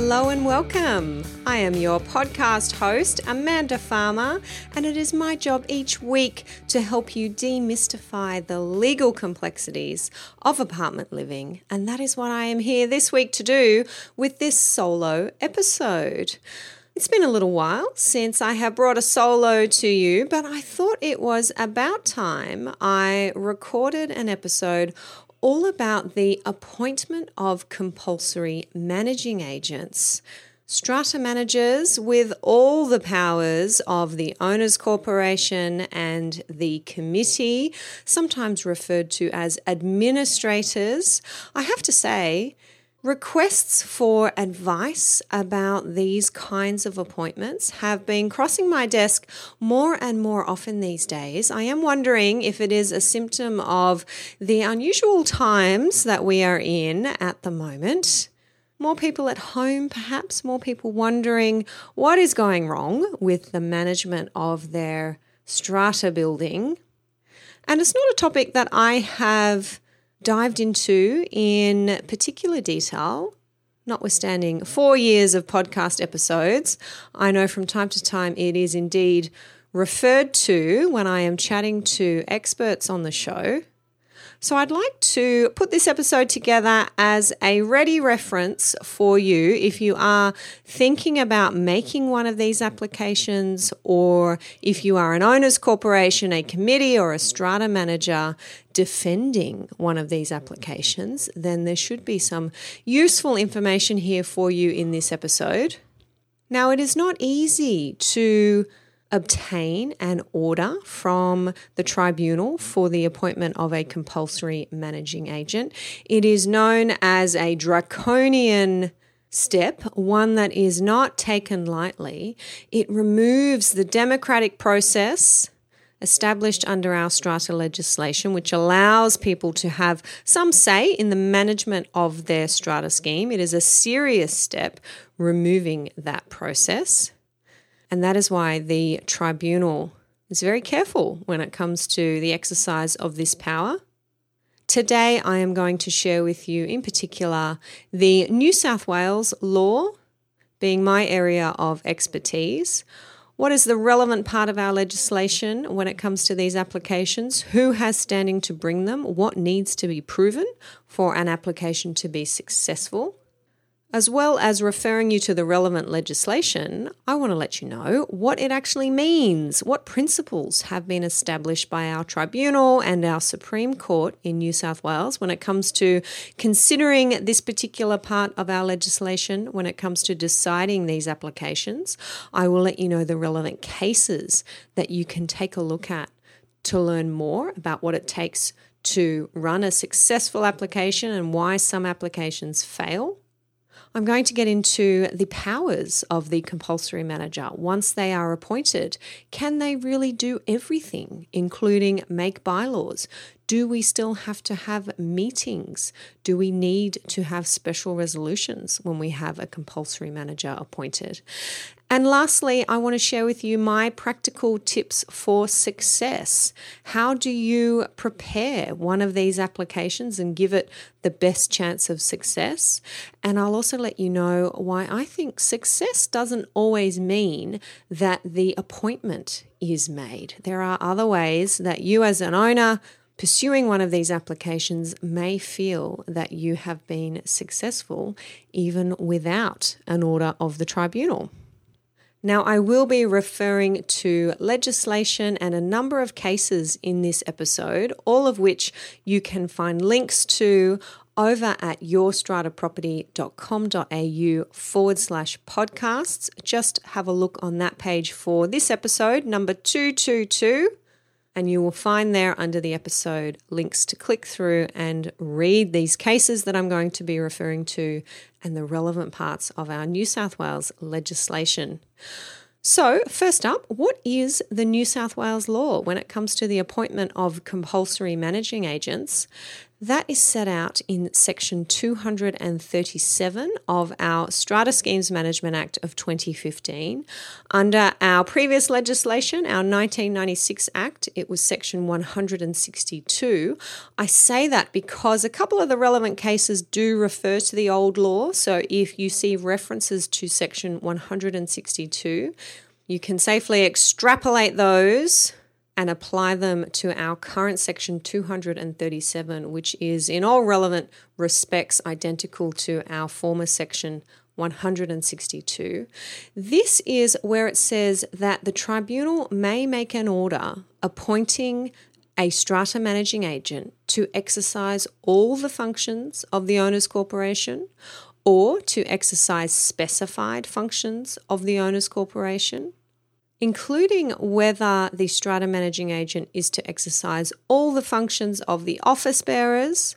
Hello and welcome. I am your podcast host, Amanda Farmer, and it is my job each week to help you demystify the legal complexities of apartment living. And that is what I am here this week to do with this solo episode. It's been a little while since I have brought a solo to you, but I thought it was about time I recorded an episode all about the appointment of compulsory managing agents. Strata managers with all the powers of the Owners Corporation and the committee, sometimes referred to as administrators. I have to say, Requests for advice about these kinds of appointments have been crossing my desk more and more often these days. I am wondering if it is a symptom of the unusual times that we are in at the moment. More people at home, perhaps, more people wondering what is going wrong with the management of their strata building. And it's not a topic that I have dived into in particular detail. Notwithstanding four years of podcast episodes, I know from time to time it is indeed referred to when I am chatting to experts on the show. So I'd like to put this episode together as a ready reference for you if you are thinking about making one of these applications, or if you are an owners corporation, a committee, or a strata manager defending one of these applications, then there should be some useful information here for you in this episode. Now, it is not easy to obtain an order from the tribunal for the appointment of a compulsory managing agent. It is known as a draconian step, one that is not taken lightly. It removes the democratic process established under our strata legislation, which allows people to have some say in the management of their strata scheme. It is a serious step removing that process. And that is why the tribunal is very careful when it comes to the exercise of this power. Today, I am going to share with you, in particular, the New South Wales law, being my area of expertise. What is the relevant part of our legislation when it comes to these applications? Who has standing to bring them? What needs to be proven for an application to be successful? As well as referring you to the relevant legislation, I want to let you know what it actually means, what principles have been established by our tribunal and our Supreme Court in New South Wales when it comes to considering this particular part of our legislation, when it comes to deciding these applications. I will let you know the relevant cases that you can take a look at to learn more about what it takes to run a successful application and why some applications fail. I'm going to get into the powers of the compulsory manager once they are appointed. Can they really do everything, including make bylaws? Do we still have to have meetings? Do we need to have special resolutions when we have a compulsory manager appointed? And lastly, I want to share with you my practical tips for success. How do you prepare one of these applications and give it the best chance of success? And I'll also let you know why I think success doesn't always mean that the appointment is made. There are other ways that you, as an owner, pursuing one of these applications may feel that you have been successful even without an order of the tribunal. Now, I will be referring to legislation and a number of cases in this episode, all of which you can find links to over at yourstrataproperty.com.au forward slash podcasts. Just have a look on that page for this episode, number 222 and you will find there under the episode links to click through and read these cases that I'm going to be referring to and the relevant parts of our New South Wales legislation. So, first up, what is the New South Wales law when it comes to the appointment of compulsory managing agents? That is set out in section 237 of our Strata Schemes Management Act of 2015. Under our previous legislation, our 1996 Act, it was section 162. I say that because a couple of the relevant cases do refer to the old law. So if you see references to section 162, you can safely extrapolate those and apply them to our current section 237, which is in all relevant respects identical to our former section 162. This is where it says that the tribunal may make an order appointing a strata managing agent to exercise all the functions of the owner's corporation or to exercise specified functions of the owner's corporation including whether the strata managing agent is to exercise all the functions of the office bearers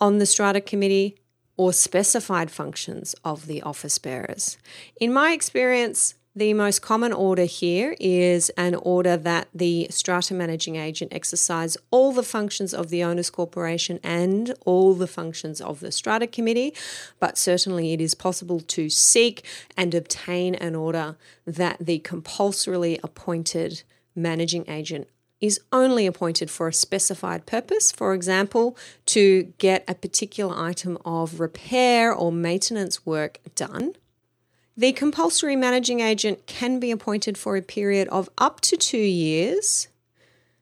on the strata committee or specified functions of the office bearers. In my experience, the most common order here is an order that the strata managing agent exercise all the functions of the owners corporation and all the functions of the strata committee, but certainly it is possible to seek and obtain an order that the compulsorily appointed managing agent is only appointed for a specified purpose, for example, to get a particular item of repair or maintenance work done the compulsory managing agent can be appointed for a period of up to two years.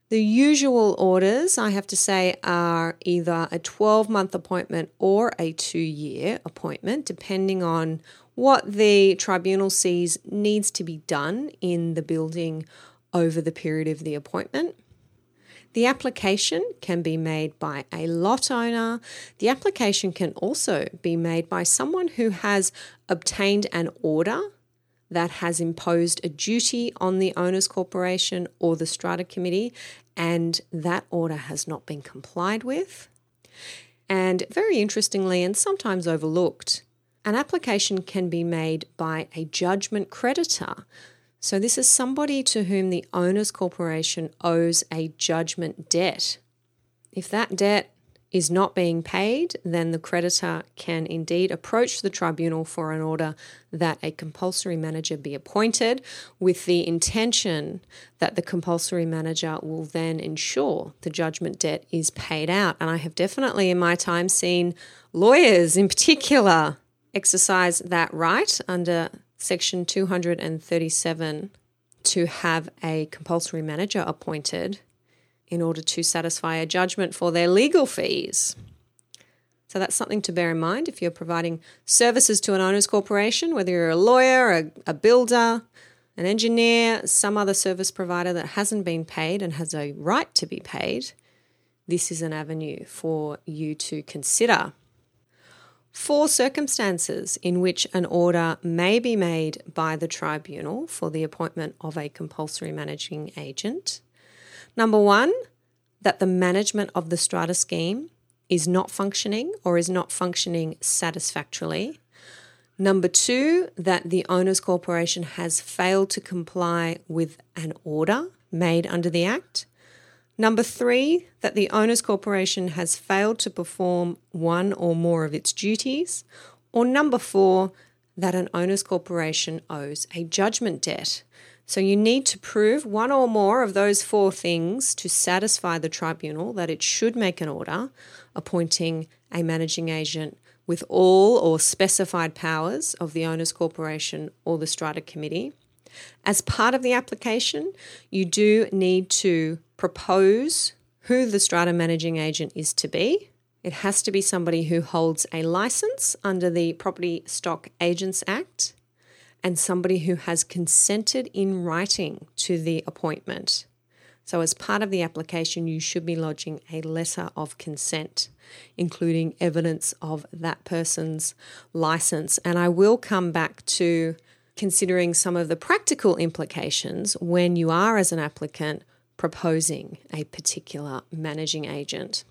The usual orders, I have to say, are either a 12 month appointment or a two year appointment, depending on what the tribunal sees needs to be done in the building over the period of the appointment. The application can be made by a lot owner. The application can also be made by someone who has obtained an order that has imposed a duty on the owners corporation or the strata committee and that order has not been complied with. And very interestingly and sometimes overlooked, an application can be made by a judgment creditor so, this is somebody to whom the owner's corporation owes a judgment debt. If that debt is not being paid, then the creditor can indeed approach the tribunal for an order that a compulsory manager be appointed with the intention that the compulsory manager will then ensure the judgment debt is paid out. And I have definitely in my time seen lawyers in particular exercise that right under Section 237 to have a compulsory manager appointed in order to satisfy a judgment for their legal fees. So that's something to bear in mind if you're providing services to an owner's corporation, whether you're a lawyer, a, a builder, an engineer, some other service provider that hasn't been paid and has a right to be paid. This is an avenue for you to consider four circumstances in which an order may be made by the tribunal for the appointment of a compulsory managing agent. Number one, that the management of the strata scheme is not functioning or is not functioning satisfactorily. Number two, that the owner's corporation has failed to comply with an order made under the Act. Number three, that the owner's corporation has failed to perform one or more of its duties. Or number four, that an owner's corporation owes a judgment debt. So you need to prove one or more of those four things to satisfy the tribunal that it should make an order appointing a managing agent with all or specified powers of the owner's corporation or the strata committee. As part of the application, you do need to propose who the strata managing agent is to be. It has to be somebody who holds a license under the Property Stock Agents Act and somebody who has consented in writing to the appointment. So, as part of the application, you should be lodging a letter of consent, including evidence of that person's license. And I will come back to considering some of the practical implications when you are, as an applicant, proposing a particular managing agent.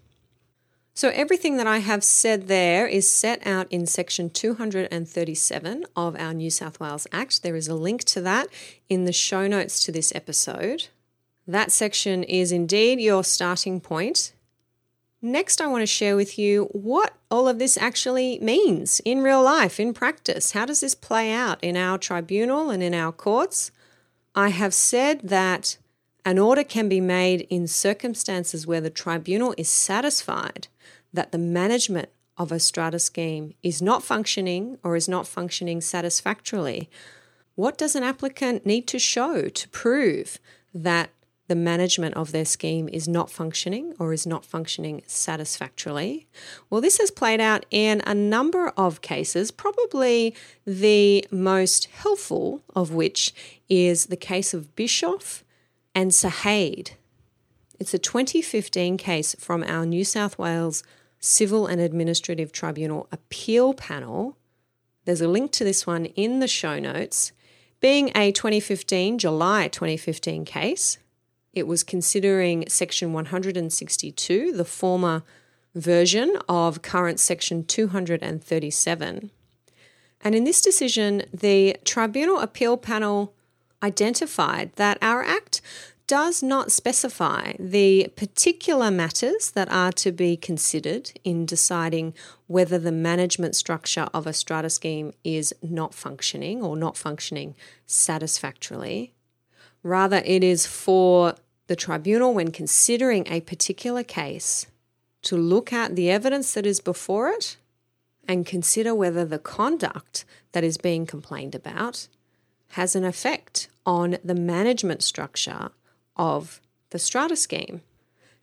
So, everything that I have said there is set out in section 237 of our New South Wales Act. There is a link to that in the show notes to this episode. That section is indeed your starting point. Next, I want to share with you what all of this actually means in real life, in practice. How does this play out in our tribunal and in our courts? I have said that an order can be made in circumstances where the tribunal is satisfied that the management of a strata scheme is not functioning or is not functioning satisfactorily, what does an applicant need to show to prove that the management of their scheme is not functioning or is not functioning satisfactorily? Well, this has played out in a number of cases, probably the most helpful of which is the case of Bischoff and Sahade. It's a 2015 case from our New South Wales Civil and Administrative Tribunal Appeal Panel. There's a link to this one in the show notes. Being a 2015, July 2015 case, it was considering Section 162, the former version of current Section 237. And in this decision, the Tribunal Appeal Panel identified that our Act does not specify the particular matters that are to be considered in deciding whether the management structure of a strata scheme is not functioning or not functioning satisfactorily. Rather, it is for the tribunal, when considering a particular case, to look at the evidence that is before it and consider whether the conduct that is being complained about has an effect on the management structure of the strata scheme.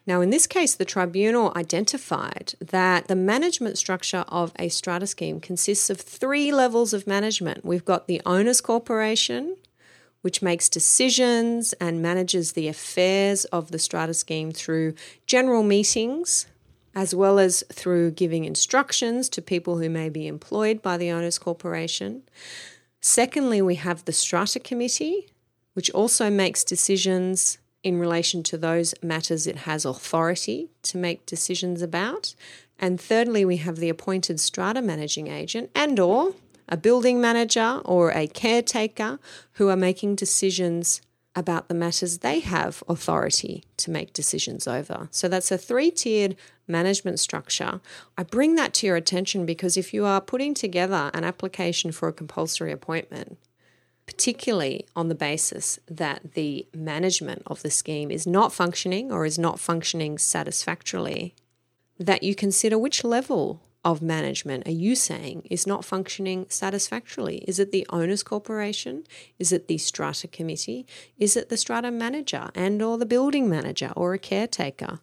Now, in this case, the tribunal identified that the management structure of a strata scheme consists of three levels of management. We've got the owner's corporation, which makes decisions and manages the affairs of the strata scheme through general meetings, as well as through giving instructions to people who may be employed by the owner's corporation. Secondly, we have the strata committee, which also makes decisions in relation to those matters it has authority to make decisions about. And thirdly, we have the appointed strata managing agent and or a building manager or a caretaker who are making decisions about the matters they have authority to make decisions over. So that's a three tiered management structure. I bring that to your attention because if you are putting together an application for a compulsory appointment, particularly on the basis that the management of the scheme is not functioning or is not functioning satisfactorily, that you consider which level of management are you saying is not functioning satisfactorily? Is it the owners corporation? Is it the strata committee? Is it the strata manager and or the building manager or a caretaker?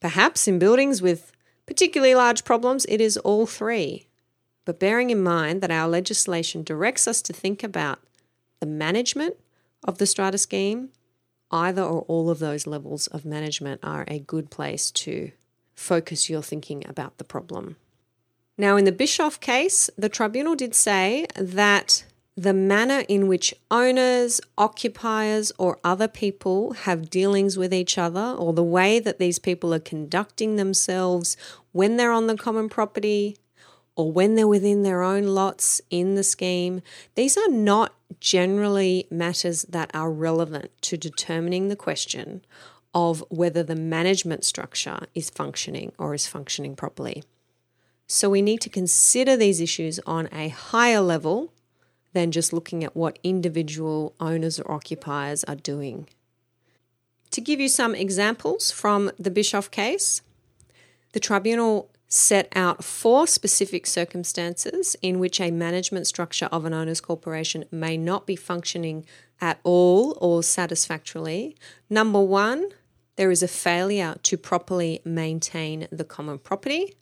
Perhaps in buildings with particularly large problems it is all three. But bearing in mind that our legislation directs us to think about the management of the strata scheme, either or all of those levels of management are a good place to focus your thinking about the problem. Now, in the Bischoff case, the tribunal did say that the manner in which owners, occupiers, or other people have dealings with each other, or the way that these people are conducting themselves when they're on the common property, or when they're within their own lots in the scheme, these are not generally matters that are relevant to determining the question of whether the management structure is functioning or is functioning properly. So we need to consider these issues on a higher level than just looking at what individual owners or occupiers are doing. To give you some examples from the Bischoff case, the tribunal set out four specific circumstances in which a management structure of an owner's corporation may not be functioning at all or satisfactorily. Number one, there is a failure to properly maintain the common property.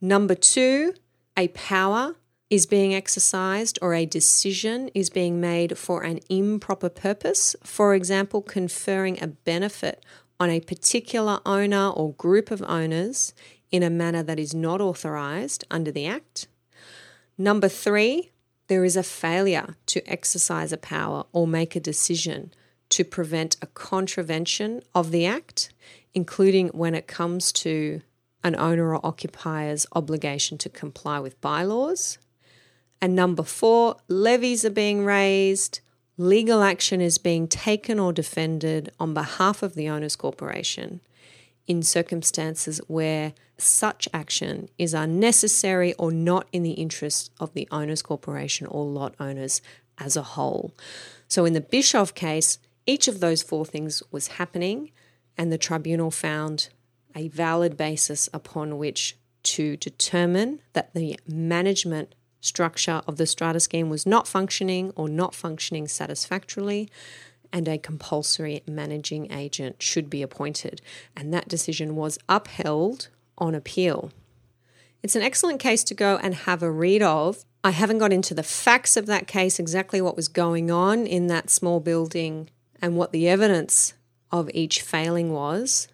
Number two, a power is being exercised or a decision is being made for an improper purpose, for example, conferring a benefit on a particular owner or group of owners in a manner that is not authorised under the Act. Number three, there is a failure to exercise a power or make a decision to prevent a contravention of the Act, including when it comes to an owner or occupier's obligation to comply with bylaws. And number four, levies are being raised, legal action is being taken or defended on behalf of the owner's corporation in circumstances where such action is unnecessary or not in the interest of the owner's corporation or lot owners as a whole. So in the Bischoff case, each of those four things was happening, and the tribunal found a valid basis upon which to determine that the management structure of the strata scheme was not functioning or not functioning satisfactorily, and a compulsory managing agent should be appointed. And that decision was upheld on appeal. It's an excellent case to go and have a read of. I haven't got into the facts of that case, exactly what was going on in that small building and what the evidence of each failing was,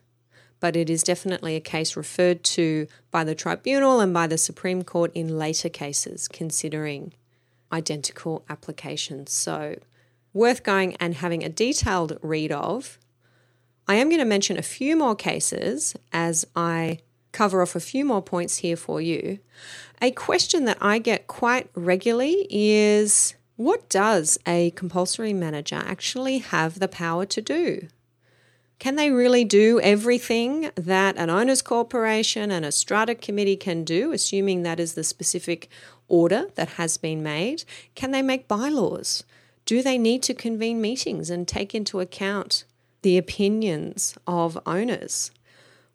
but it is definitely a case referred to by the tribunal and by the Supreme Court in later cases considering identical applications. So, worth going and having a detailed read of. I am going to mention a few more cases as I cover off a few more points here for you. A question that I get quite regularly is what does a compulsory manager actually have the power to do? Can they really do everything that an owners corporation and a strata committee can do, assuming that is the specific order that has been made? Can they make bylaws? Do they need to convene meetings and take into account the opinions of owners?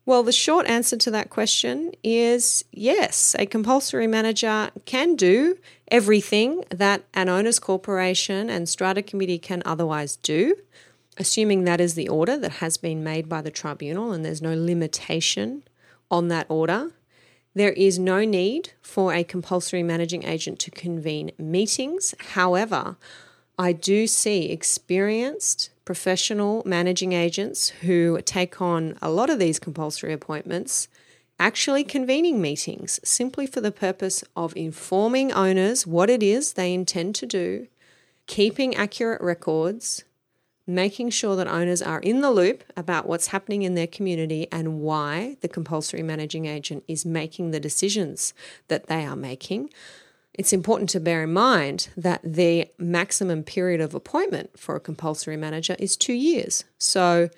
Well, the short answer to that question is yes, a compulsory manager can do everything that an owners corporation and strata committee can otherwise do, assuming that is the order that has been made by the tribunal and there's no limitation on that order. There is no need for a compulsory managing agent to convene meetings. However, I do see experienced professional managing agents who take on a lot of these compulsory appointments actually convening meetings simply for the purpose of informing owners what it is they intend to do, keeping accurate records, making sure that owners are in the loop about what's happening in their community and why the compulsory managing agent is making the decisions that they are making it's important to bear in mind that the maximum period of appointment for a compulsory manager is two years. So,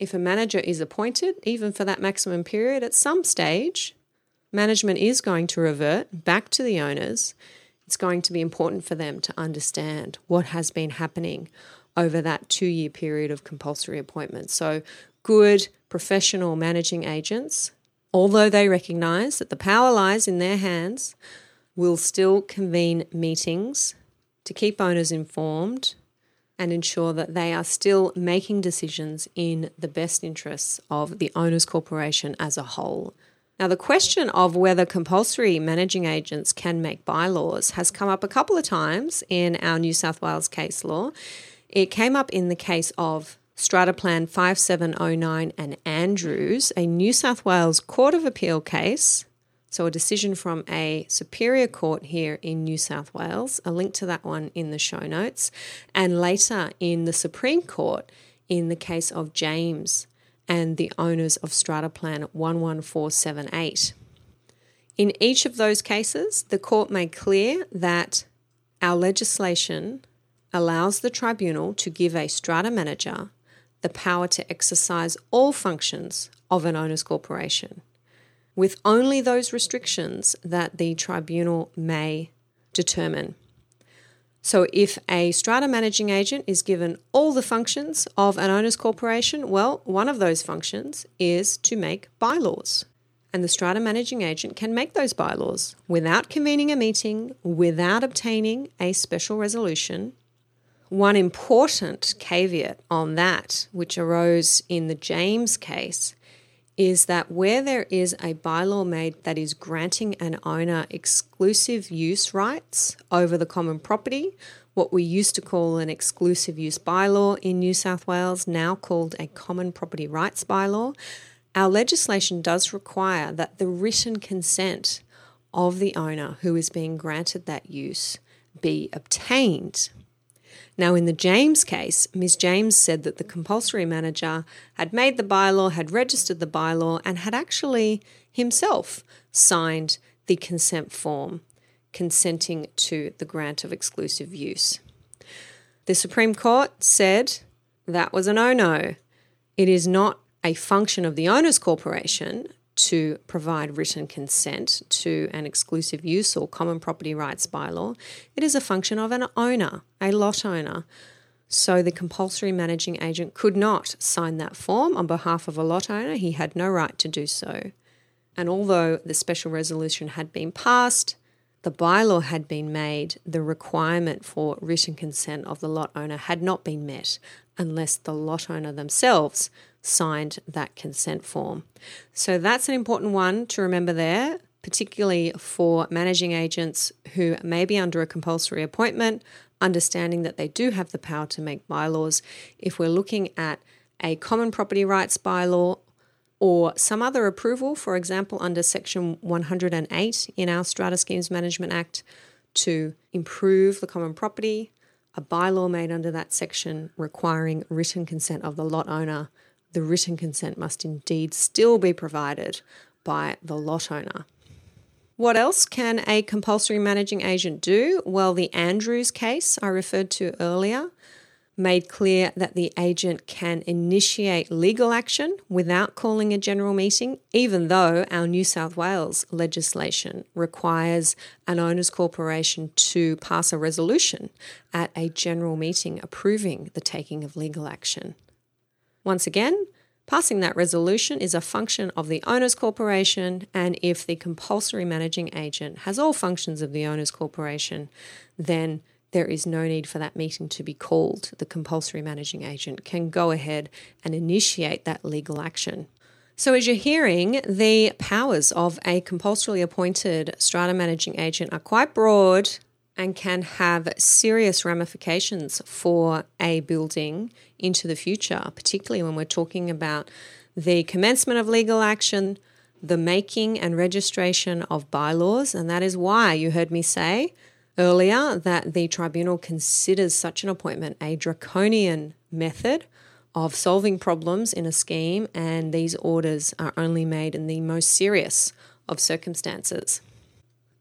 if a manager is appointed, even for that maximum period, at some stage, management is going to revert back to the owners. It's going to be important for them to understand what has been happening over that two year period of compulsory appointment. So, good professional managing agents, although they recognize that the power lies in their hands, will still convene meetings to keep owners informed and ensure that they are still making decisions in the best interests of the owners corporation as a whole. Now, the question of whether compulsory managing agents can make bylaws has come up a couple of times in our New South Wales case law. It came up in the case of Strata Plan 5709 and Andrews, a New South Wales Court of Appeal case. So, a decision from a superior court here in New South Wales, a link to that one in the show notes, and later in the Supreme Court in the case of James and the owners of Strata Plan 11478. In each of those cases, the court made clear that our legislation allows the tribunal to give a strata manager the power to exercise all functions of an owner's corporation with only those restrictions that the tribunal may determine. So, if a strata managing agent is given all the functions of an owner's corporation, well, one of those functions is to make bylaws. And the strata managing agent can make those bylaws without convening a meeting, without obtaining a special resolution. One important caveat on that, which arose in the James case, is that where there is a bylaw made that is granting an owner exclusive use rights over the common property, what we used to call an exclusive use bylaw in New South Wales, now called a common property rights bylaw, our legislation does require that the written consent of the owner who is being granted that use be obtained. Now, in the James case, Ms. James said that the compulsory manager had made the bylaw, had registered the bylaw, and had actually himself signed the consent form consenting to the grant of exclusive use. The Supreme Court said that was a no no. It is not a function of the owner's corporation to provide written consent to an exclusive use or common property rights bylaw. It is a function of an owner, a lot owner. So the compulsory managing agent could not sign that form on behalf of a lot owner. He had no right to do so. And although the special resolution had been passed, the bylaw had been made, the requirement for written consent of the lot owner had not been met unless the lot owner themselves signed that consent form. So that's an important one to remember there, particularly for managing agents who may be under a compulsory appointment, understanding that they do have the power to make bylaws. If we're looking at a common property rights bylaw or some other approval, for example, under Section 108 in our Strata Schemes Management Act to improve the common property, a bylaw made under that section requiring written consent of the lot owner the written consent must indeed still be provided by the lot owner. What else can a compulsory managing agent do? Well, the Andrews case I referred to earlier made clear that the agent can initiate legal action without calling a general meeting, even though our New South Wales legislation requires an owners corporation to pass a resolution at a general meeting approving the taking of legal action. Once again, passing that resolution is a function of the owner's corporation, and if the compulsory managing agent has all functions of the owner's corporation, then there is no need for that meeting to be called. The compulsory managing agent can go ahead and initiate that legal action. So, as you're hearing, the powers of a compulsorily appointed strata managing agent are quite broad and can have serious ramifications for a building into the future, particularly when we're talking about the commencement of legal action, the making and registration of bylaws. And that is why you heard me say earlier that the tribunal considers such an appointment a draconian method of solving problems in a scheme, and these orders are only made in the most serious of circumstances.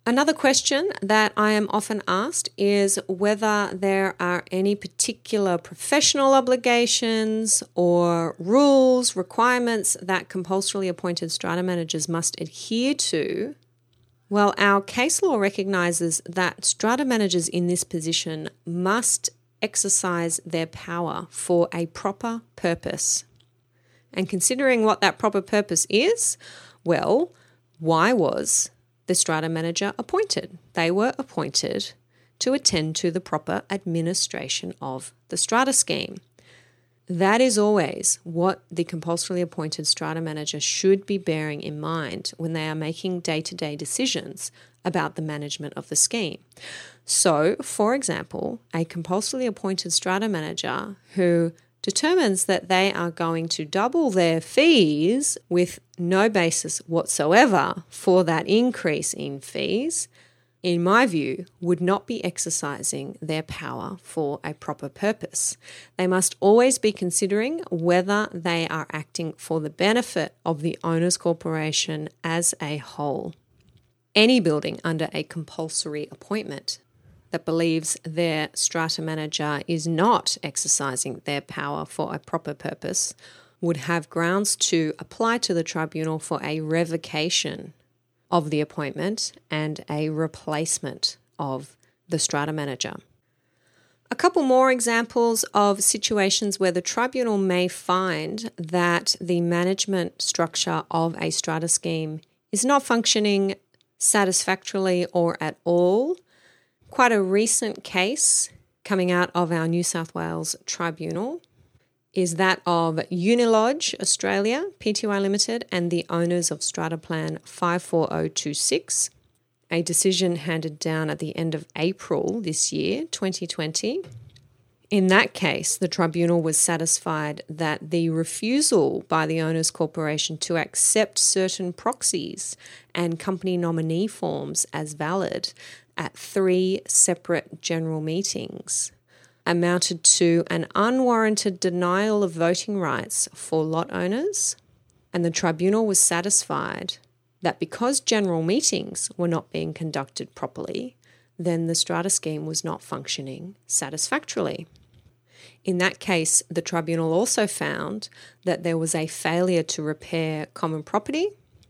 Another question that I am often asked is whether there are any particular professional obligations or rules, requirements that compulsorily appointed strata managers must adhere to. Well, our case law recognises that strata managers in this position must exercise their power for a proper purpose. And considering what that proper purpose is, well, why was the strata manager appointed. They were appointed to attend to the proper administration of the strata scheme. That is always what the compulsorily appointed strata manager should be bearing in mind when they are making day to day decisions about the management of the scheme. So, for example, a compulsorily appointed strata manager who determines that they are going to double their fees with no basis whatsoever for that increase in fees, in my view, would not be exercising their power for a proper purpose. They must always be considering whether they are acting for the benefit of the owner's corporation as a whole. Any building under a compulsory appointment that believes their strata manager is not exercising their power for a proper purpose would have grounds to apply to the tribunal for a revocation of the appointment and a replacement of the strata manager. A couple more examples of situations where the tribunal may find that the management structure of a strata scheme is not functioning satisfactorily or at all Quite a recent case coming out of our New South Wales Tribunal is that of Unilodge Australia Pty Limited and the owners of Strata Plan 54026. A decision handed down at the end of April this year, 2020. In that case, the tribunal was satisfied that the refusal by the owners corporation to accept certain proxies and company nominee forms as valid at three separate general meetings amounted to an unwarranted denial of voting rights for lot owners, and the tribunal was satisfied that because general meetings were not being conducted properly, then the strata scheme was not functioning satisfactorily. In that case, the tribunal also found that there was a failure to repair common property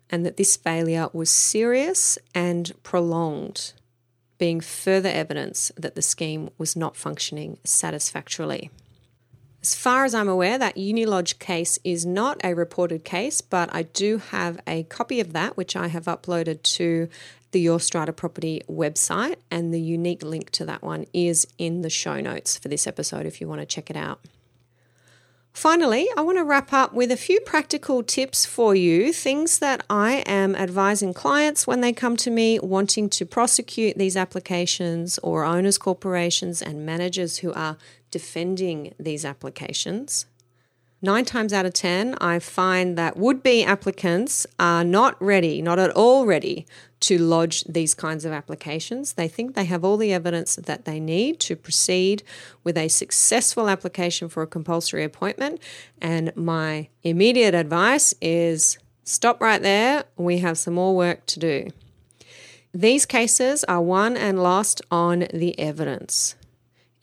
and that this failure was serious and prolonged, being further evidence that the scheme was not functioning satisfactorily. As far as I'm aware, that Unilodge case is not a reported case, but I do have a copy of that, which I have uploaded to the Your Strata Property website, and the unique link to that one is in the show notes for this episode if you want to check it out. Finally, I want to wrap up with a few practical tips for you, things that I am advising clients when they come to me wanting to prosecute these applications or owners, corporations, and managers who are defending these applications. Nine times out of 10, I find that would be applicants are not ready, not at all ready to lodge these kinds of applications. They think they have all the evidence that they need to proceed with a successful application for a compulsory appointment. And my immediate advice is stop right there. We have some more work to do. These cases are won and lost on the evidence.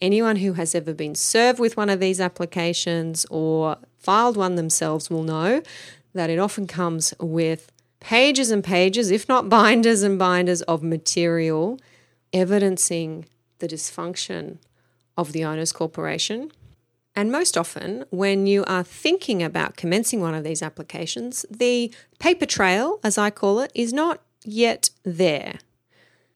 Anyone who has ever been served with one of these applications or filed one themselves will know that it often comes with pages and pages, if not binders and binders, of material evidencing the dysfunction of the owner's corporation. And most often, when you are thinking about commencing one of these applications, the paper trail, as I call it, is not yet there.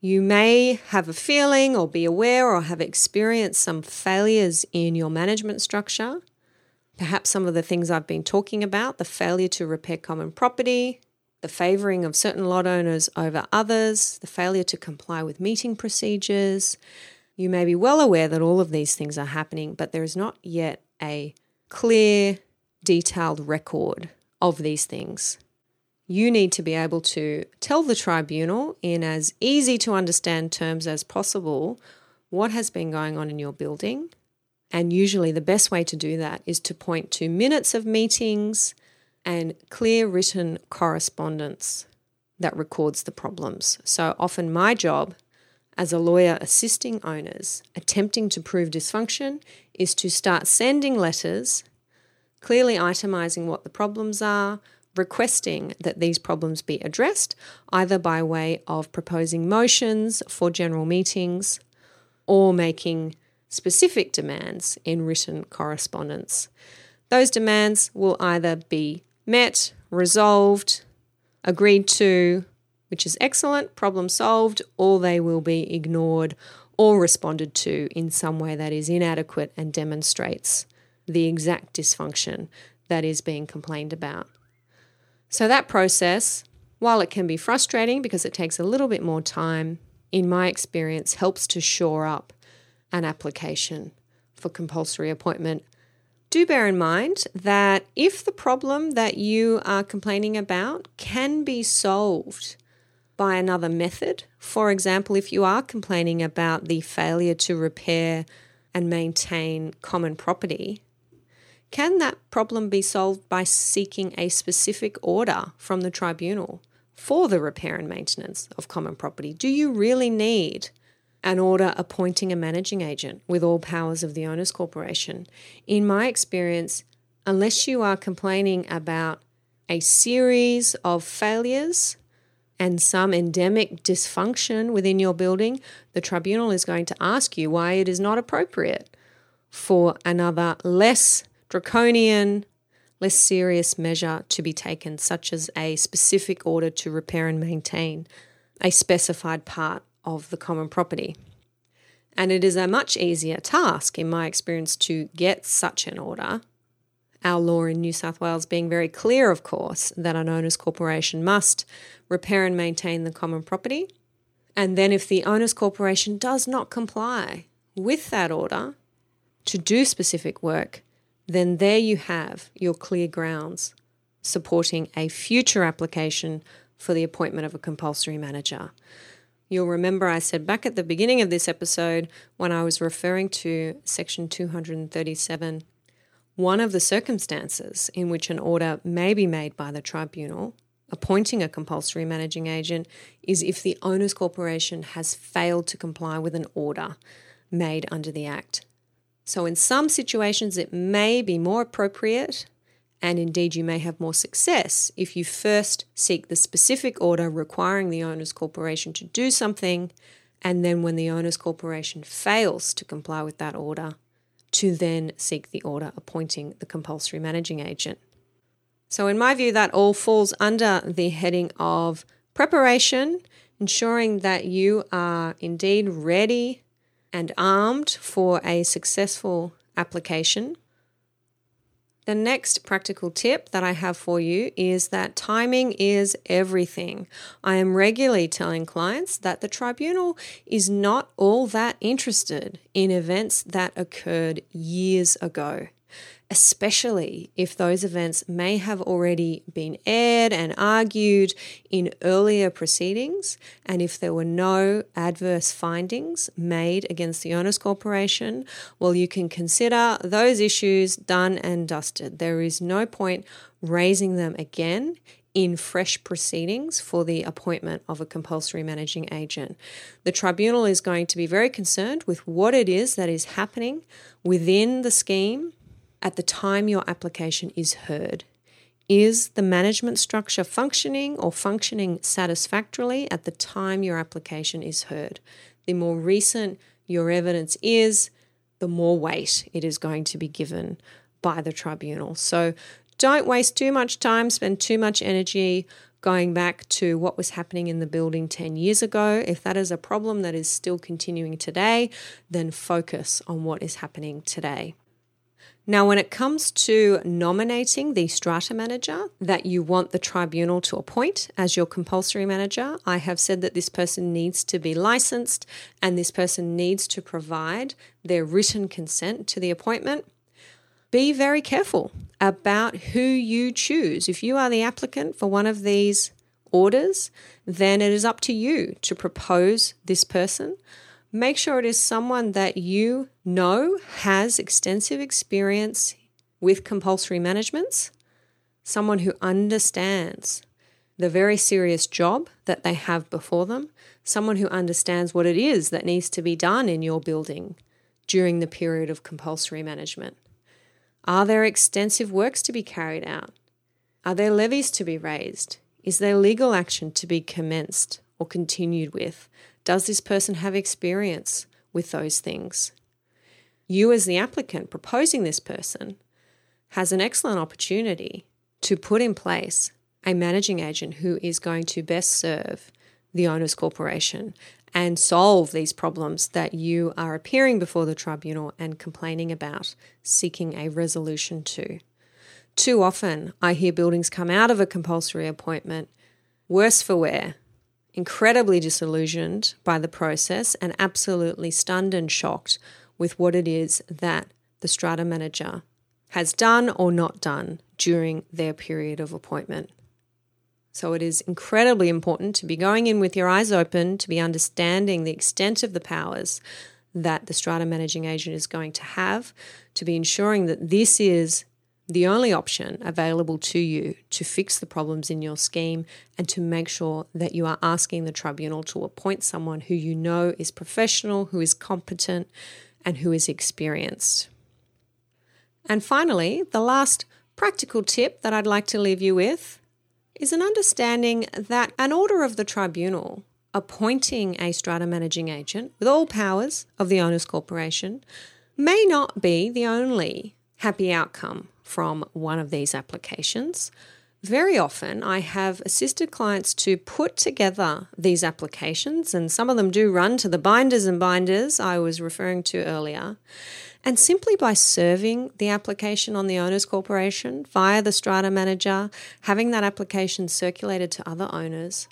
You may have a feeling or be aware or have experienced some failures in your management structure. Perhaps some of the things I've been talking about the failure to repair common property, the favouring of certain lot owners over others, the failure to comply with meeting procedures. You may be well aware that all of these things are happening, but there is not yet a clear, detailed record of these things you need to be able to tell the tribunal in as easy to understand terms as possible what has been going on in your building. And usually, the best way to do that is to point to minutes of meetings and clear written correspondence that records the problems. So, often, my job as a lawyer assisting owners attempting to prove dysfunction is to start sending letters clearly itemizing what the problems are, requesting that these problems be addressed, either by way of proposing motions for general meetings or making specific demands in written correspondence. Those demands will either be met, resolved, agreed to, which is excellent, problem solved, or they will be ignored or responded to in some way that is inadequate and demonstrates the exact dysfunction that is being complained about. So, that process, while it can be frustrating because it takes a little bit more time, in my experience, helps to shore up an application for compulsory appointment. Do bear in mind that if the problem that you are complaining about can be solved by another method, for example, if you are complaining about the failure to repair and maintain common property, can that problem be solved by seeking a specific order from the tribunal for the repair and maintenance of common property? Do you really need an order appointing a managing agent with all powers of the owner's corporation? In my experience, unless you are complaining about a series of failures and some endemic dysfunction within your building, the tribunal is going to ask you why it is not appropriate for another less draconian, less serious measure to be taken, such as a specific order to repair and maintain a specified part of the common property. And it is a much easier task, in my experience, to get such an order. Our law in New South Wales being very clear, of course, that an owner's corporation must repair and maintain the common property. And then, if the owner's corporation does not comply with that order to do specific work, then there you have your clear grounds supporting a future application for the appointment of a compulsory manager. You'll remember I said back at the beginning of this episode when I was referring to Section 237 one of the circumstances in which an order may be made by the tribunal appointing a compulsory managing agent is if the owner's corporation has failed to comply with an order made under the Act. So, in some situations, it may be more appropriate, and indeed, you may have more success if you first seek the specific order requiring the owner's corporation to do something, and then when the owner's corporation fails to comply with that order, to then seek the order appointing the compulsory managing agent. So, in my view, that all falls under the heading of preparation, ensuring that you are indeed ready and armed for a successful application. The next practical tip that I have for you is that timing is everything. I am regularly telling clients that the tribunal is not all that interested in events that occurred years ago especially if those events may have already been aired and argued in earlier proceedings, and if there were no adverse findings made against the Owners Corporation, well, you can consider those issues done and dusted. There is no point raising them again in fresh proceedings for the appointment of a compulsory managing agent. The tribunal is going to be very concerned with what it is that is happening within the scheme at the time your application is heard. Is the management structure functioning or functioning satisfactorily at the time your application is heard? The more recent your evidence is, the more weight it is going to be given by the tribunal. So don't waste too much time, spend too much energy going back to what was happening in the building 10 years ago. If that is a problem that is still continuing today, then focus on what is happening today. Now, when it comes to nominating the strata manager that you want the tribunal to appoint as your compulsory manager, I have said that this person needs to be licensed and this person needs to provide their written consent to the appointment. Be very careful about who you choose. If you are the applicant for one of these orders, then it is up to you to propose this person make sure it is someone that you know has extensive experience with compulsory managements, someone who understands the very serious job that they have before them, someone who understands what it is that needs to be done in your building during the period of compulsory management. Are there extensive works to be carried out? Are there levies to be raised? Is there legal action to be commenced or continued with? Does this person have experience with those things? You, as the applicant proposing this person, has an excellent opportunity to put in place a managing agent who is going to best serve the owner's corporation and solve these problems that you are appearing before the tribunal and complaining about, seeking a resolution to. Too often, I hear buildings come out of a compulsory appointment worse for wear incredibly disillusioned by the process and absolutely stunned and shocked with what it is that the strata manager has done or not done during their period of appointment. So it is incredibly important to be going in with your eyes open, to be understanding the extent of the powers that the strata managing agent is going to have, to be ensuring that this is the only option available to you to fix the problems in your scheme and to make sure that you are asking the tribunal to appoint someone who you know is professional, who is competent, and who is experienced. And finally, the last practical tip that I'd like to leave you with is an understanding that an order of the tribunal appointing a strata managing agent with all powers of the owner's corporation may not be the only happy outcome from one of these applications. Very often, I have assisted clients to put together these applications, and some of them do run to the binders and binders I was referring to earlier. And simply by serving the application on the owner's corporation via the strata manager, having that application circulated to other owners,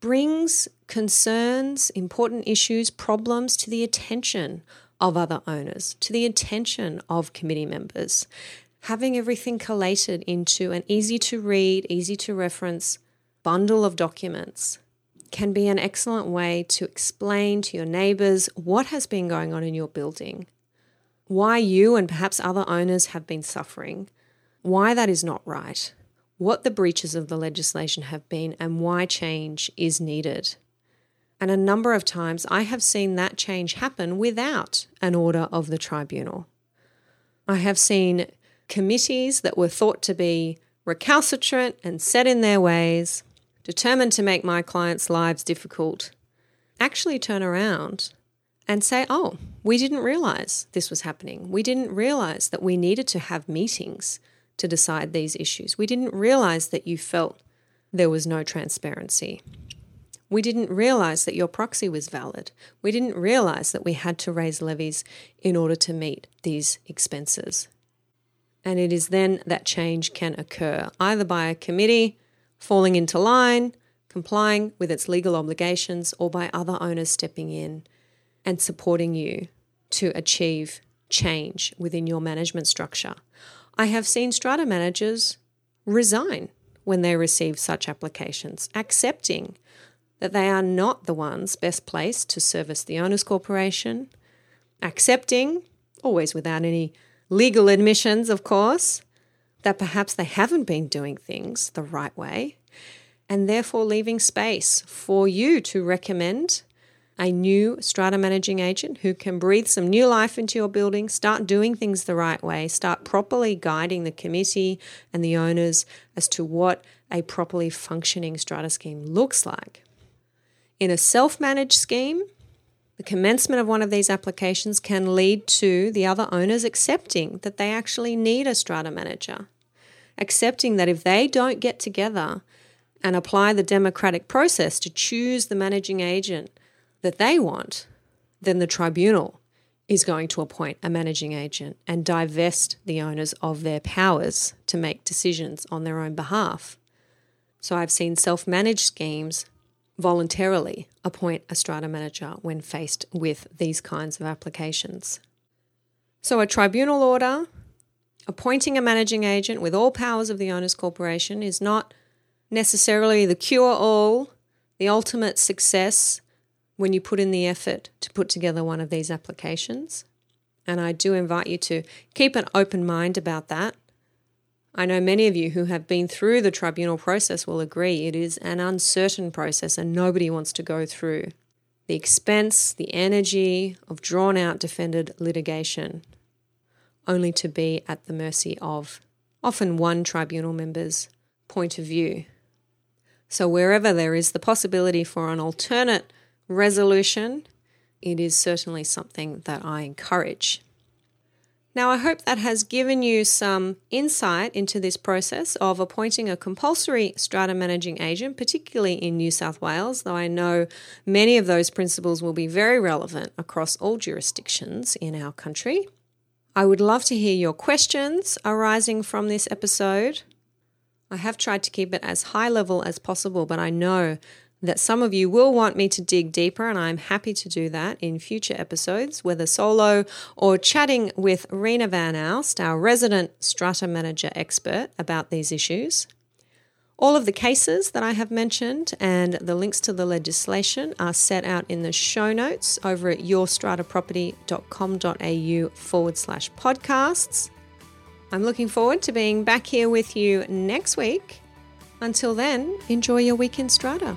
brings concerns, important issues, problems to the attention of other owners, to the attention of committee members having everything collated into an easy to read, easy to reference bundle of documents can be an excellent way to explain to your neighbours what has been going on in your building, why you and perhaps other owners have been suffering, why that is not right, what the breaches of the legislation have been, and why change is needed. And a number of times I have seen that change happen without an order of the tribunal. I have seen committees that were thought to be recalcitrant and set in their ways, determined to make my clients' lives difficult, actually turn around and say, oh, we didn't realize this was happening. We didn't realize that we needed to have meetings to decide these issues. We didn't realize that you felt there was no transparency. We didn't realize that your proxy was valid. We didn't realize that we had to raise levies in order to meet these expenses. And it is then that change can occur either by a committee falling into line, complying with its legal obligations, or by other owners stepping in and supporting you to achieve change within your management structure. I have seen strata managers resign when they receive such applications, accepting that they are not the ones best placed to service the owners corporation, accepting, always without any legal admissions, of course, that perhaps they haven't been doing things the right way, and therefore leaving space for you to recommend a new strata managing agent who can breathe some new life into your building, start doing things the right way, start properly guiding the committee and the owners as to what a properly functioning strata scheme looks like. In a self managed scheme, the commencement of one of these applications can lead to the other owners accepting that they actually need a strata manager, accepting that if they don't get together and apply the democratic process to choose the managing agent that they want, then the tribunal is going to appoint a managing agent and divest the owners of their powers to make decisions on their own behalf. So I've seen self managed schemes voluntarily appoint a strata manager when faced with these kinds of applications. So, a tribunal order appointing a managing agent with all powers of the owners corporation is not necessarily the cure all, the ultimate success when you put in the effort to put together one of these applications. And I do invite you to keep an open mind about that I know many of you who have been through the tribunal process will agree it is an uncertain process and nobody wants to go through the expense, the energy of drawn out defended litigation, only to be at the mercy of often one tribunal member's point of view. So, wherever there is the possibility for an alternate resolution, it is certainly something that I encourage. Now, I hope that has given you some insight into this process of appointing a compulsory strata managing agent, particularly in New South Wales, though I know many of those principles will be very relevant across all jurisdictions in our country. I would love to hear your questions arising from this episode. I have tried to keep it as high level as possible, but I know that some of you will want me to dig deeper, and I'm happy to do that in future episodes, whether solo or chatting with Rena Van Alst, our resident strata manager expert, about these issues. All of the cases that I have mentioned and the links to the legislation are set out in the show notes over at yourstrataproperty.com.au forward slash podcasts. I'm looking forward to being back here with you next week. Until then, enjoy your weekend strata.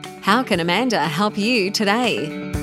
How can Amanda help you today?